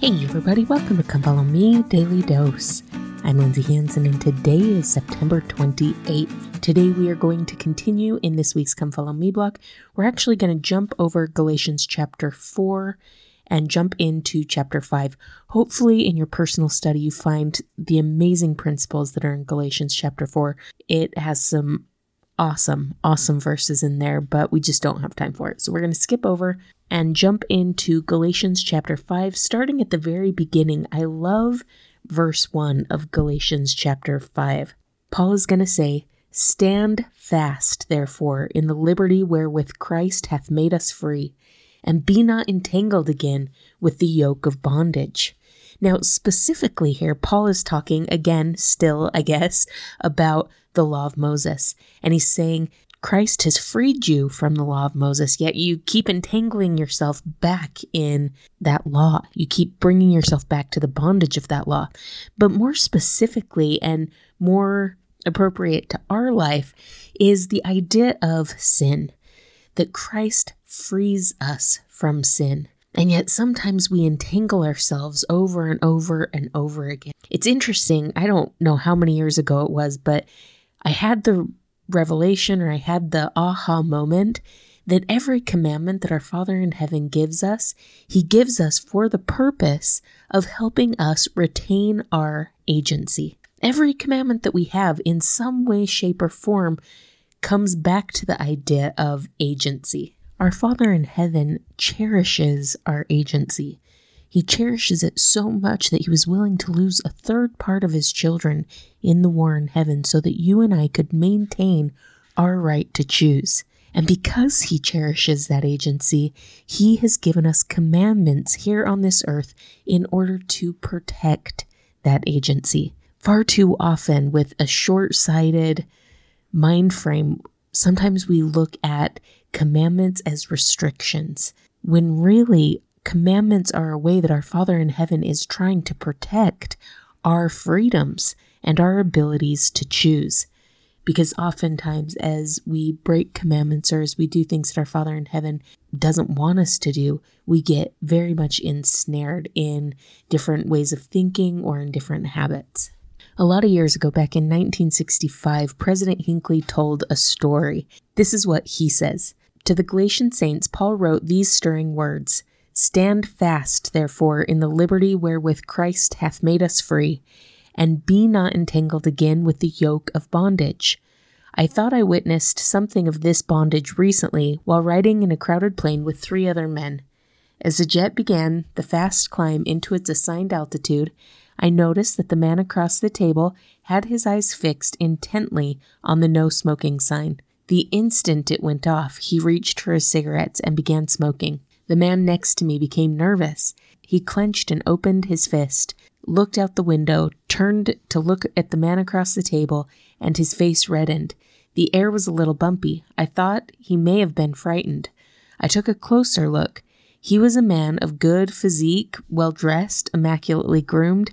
Hey, everybody, welcome to Come Follow Me Daily Dose. I'm Lindsay Hanson, and today is September 28th. Today, we are going to continue in this week's Come Follow Me block. We're actually going to jump over Galatians chapter 4 and jump into chapter 5. Hopefully, in your personal study, you find the amazing principles that are in Galatians chapter 4. It has some awesome, awesome verses in there, but we just don't have time for it. So we're going to skip over and jump into Galatians chapter 5, starting at the very beginning. I love verse 1 of Galatians chapter 5. Paul is going to say, Stand fast, therefore, in the liberty wherewith Christ hath made us free, and be not entangled again with the yoke of bondage. Now, specifically here, Paul is talking again, still, I guess, about the law of Moses. And he's saying, Christ has freed you from the law of Moses, yet you keep entangling yourself back in that law. You keep bringing yourself back to the bondage of that law. But more specifically and more appropriate to our life is the idea of sin, that Christ frees us from sin. And yet sometimes we entangle ourselves over and over and over again. It's interesting. I don't know how many years ago it was, but I had the revelation or I had the aha moment that every commandment that our Father in heaven gives us, He gives us for the purpose of helping us retain our agency. Every commandment that we have, in some way, shape, or form, comes back to the idea of agency. Our Father in heaven cherishes our agency. He cherishes it so much that he was willing to lose a third part of his children in the war in heaven so that you and I could maintain our right to choose. And because he cherishes that agency, he has given us commandments here on this earth in order to protect that agency. Far too often, with a short sighted mind frame, sometimes we look at commandments as restrictions, when really commandments are a way that our Father in heaven is trying to protect our freedoms and our abilities to choose. Because oftentimes, as we break commandments or as we do things that our Father in heaven doesn't want us to do, we get very much ensnared in different ways of thinking or in different habits. A lot of years ago, back in 1965, President Hinckley told a story. This is what he says To the Galatian saints, Paul wrote these stirring words Stand fast, therefore, in the liberty wherewith Christ hath made us free, and be not entangled again with the yoke of bondage. I thought I witnessed something of this bondage recently while riding in a crowded plane with three other men. As the jet began the fast climb into its assigned altitude, I noticed that the man across the table had his eyes fixed intently on the no smoking sign. The instant it went off, he reached for his cigarettes and began smoking. The man next to me became nervous. He clenched and opened his fist, looked out the window, turned to look at the man across the table, and his face reddened. The air was a little bumpy. I thought he may have been frightened. I took a closer look. He was a man of good physique, well dressed, immaculately groomed.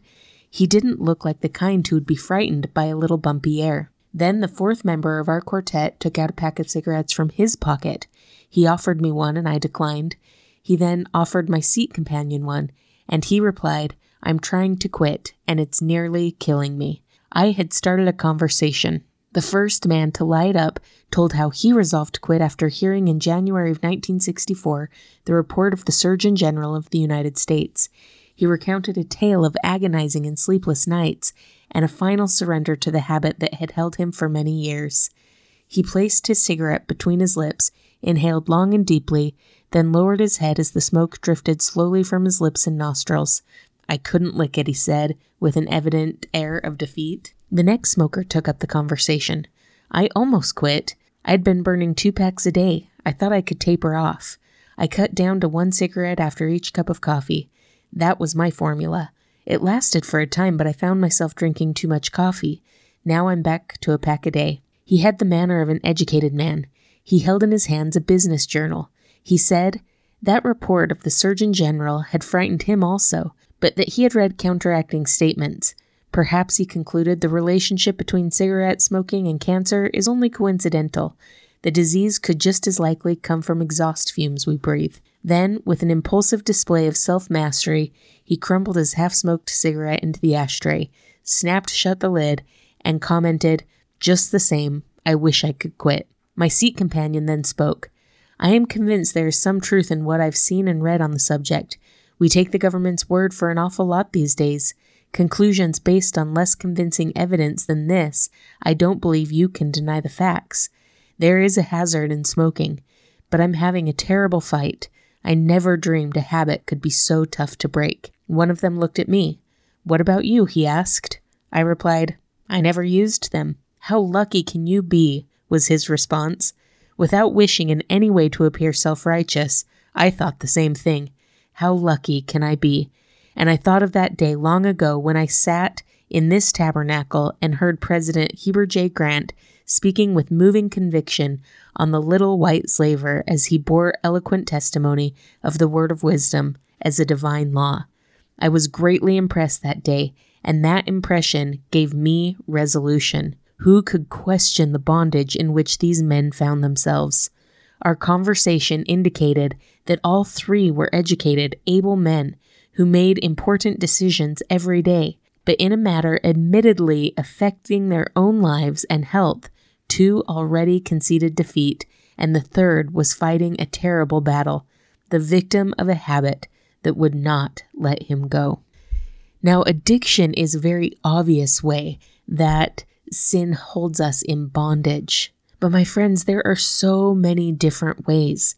He didn't look like the kind who would be frightened by a little bumpy air. Then the fourth member of our quartet took out a pack of cigarettes from his pocket. He offered me one, and I declined. He then offered my seat companion one, and he replied, I'm trying to quit, and it's nearly killing me. I had started a conversation. The first man to light up told how he resolved to quit after hearing in January of 1964 the report of the Surgeon General of the United States. He recounted a tale of agonizing and sleepless nights and a final surrender to the habit that had held him for many years. He placed his cigarette between his lips, inhaled long and deeply, then lowered his head as the smoke drifted slowly from his lips and nostrils. I couldn't lick it, he said, with an evident air of defeat. The next smoker took up the conversation. I almost quit. I'd been burning two packs a day. I thought I could taper off. I cut down to one cigarette after each cup of coffee. That was my formula. It lasted for a time, but I found myself drinking too much coffee. Now I'm back to a pack a day. He had the manner of an educated man. He held in his hands a business journal. He said that report of the Surgeon General had frightened him also, but that he had read counteracting statements. Perhaps he concluded the relationship between cigarette smoking and cancer is only coincidental. The disease could just as likely come from exhaust fumes we breathe. Then, with an impulsive display of self mastery, he crumpled his half smoked cigarette into the ashtray, snapped shut the lid, and commented, Just the same, I wish I could quit. My seat companion then spoke. I am convinced there is some truth in what I've seen and read on the subject. We take the government's word for an awful lot these days. Conclusions based on less convincing evidence than this, I don't believe you can deny the facts. There is a hazard in smoking, but I'm having a terrible fight. I never dreamed a habit could be so tough to break. One of them looked at me. What about you? he asked. I replied, I never used them. How lucky can you be? was his response. Without wishing in any way to appear self righteous, I thought the same thing. How lucky can I be? And I thought of that day long ago when I sat in this tabernacle and heard President Heber J. Grant speaking with moving conviction on the little white slaver as he bore eloquent testimony of the word of wisdom as a divine law. I was greatly impressed that day, and that impression gave me resolution. Who could question the bondage in which these men found themselves? Our conversation indicated that all three were educated, able men who made important decisions every day, but in a matter admittedly affecting their own lives and health, two already conceded defeat, and the third was fighting a terrible battle, the victim of a habit that would not let him go. Now, addiction is a very obvious way that sin holds us in bondage. But my friends, there are so many different ways.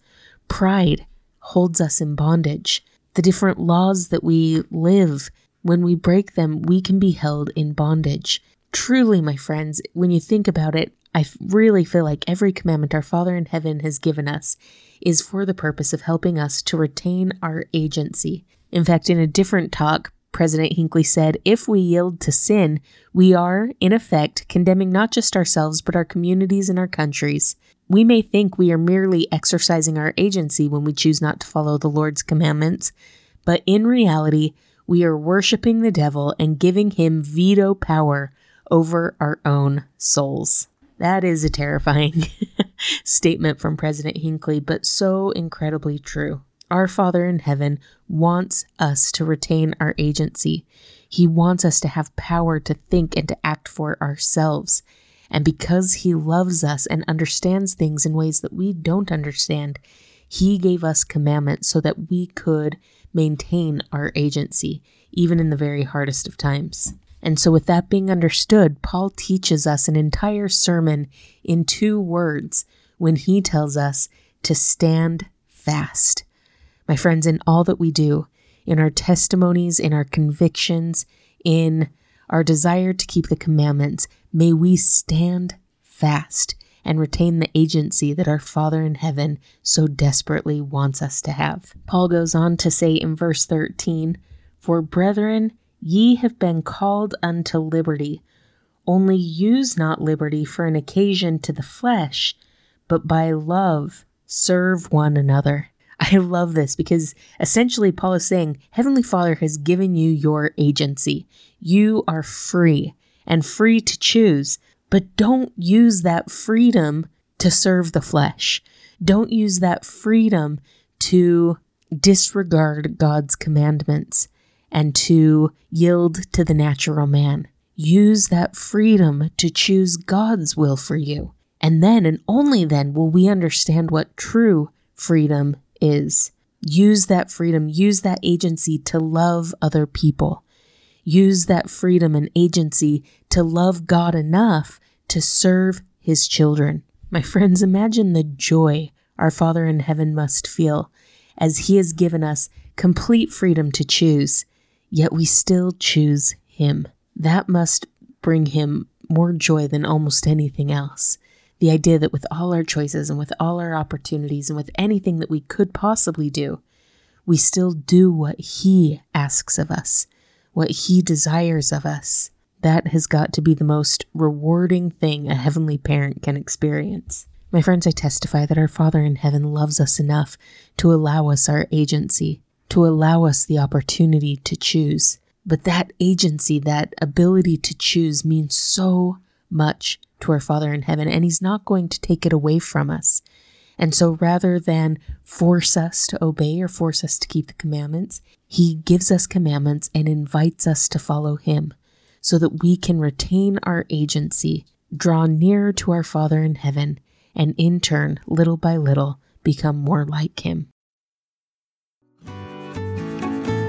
Pride holds us in bondage. The different laws that we live, when we break them, we can be held in bondage. Truly, my friends, when you think about it, I really feel like every commandment our Father in heaven has given us is for the purpose of helping us to retain our agency. In fact, in a different talk, President Hinckley said, if we yield to sin, we are, in effect, condemning not just ourselves, but our communities and our countries. We may think we are merely exercising our agency when we choose not to follow the Lord's commandments, but in reality, we are worshiping the devil and giving him veto power over our own souls. That is a terrifying statement from President Hinckley, but so incredibly true. Our Father in heaven wants us to retain our agency. He wants us to have power to think and to act for ourselves. And because He loves us and understands things in ways that we don't understand, He gave us commandments so that we could maintain our agency, even in the very hardest of times. And so, with that being understood, Paul teaches us an entire sermon in two words when he tells us to stand fast. My friends, in all that we do, in our testimonies, in our convictions, in our desire to keep the commandments, may we stand fast and retain the agency that our Father in heaven so desperately wants us to have. Paul goes on to say in verse 13, For brethren, ye have been called unto liberty. Only use not liberty for an occasion to the flesh, but by love serve one another. I love this because essentially Paul is saying, Heavenly Father has given you your agency. You are free and free to choose, but don't use that freedom to serve the flesh. Don't use that freedom to disregard God's commandments and to yield to the natural man. Use that freedom to choose God's will for you. And then and only then will we understand what true freedom is use that freedom, use that agency to love other people. Use that freedom and agency to love God enough to serve his children. My friends, imagine the joy our Father in heaven must feel as he has given us complete freedom to choose, yet we still choose him. That must bring him more joy than almost anything else the idea that with all our choices and with all our opportunities and with anything that we could possibly do, we still do what He asks of us, what He desires of us. That has got to be the most rewarding thing a heavenly parent can experience. My friends, I testify that our Father in heaven loves us enough to allow us our agency, to allow us the opportunity to choose. But that agency, that ability to choose means so much to our Father in heaven, and He's not going to take it away from us. And so rather than force us to obey or force us to keep the commandments, He gives us commandments and invites us to follow Him so that we can retain our agency, draw nearer to our Father in heaven, and in turn, little by little, become more like Him.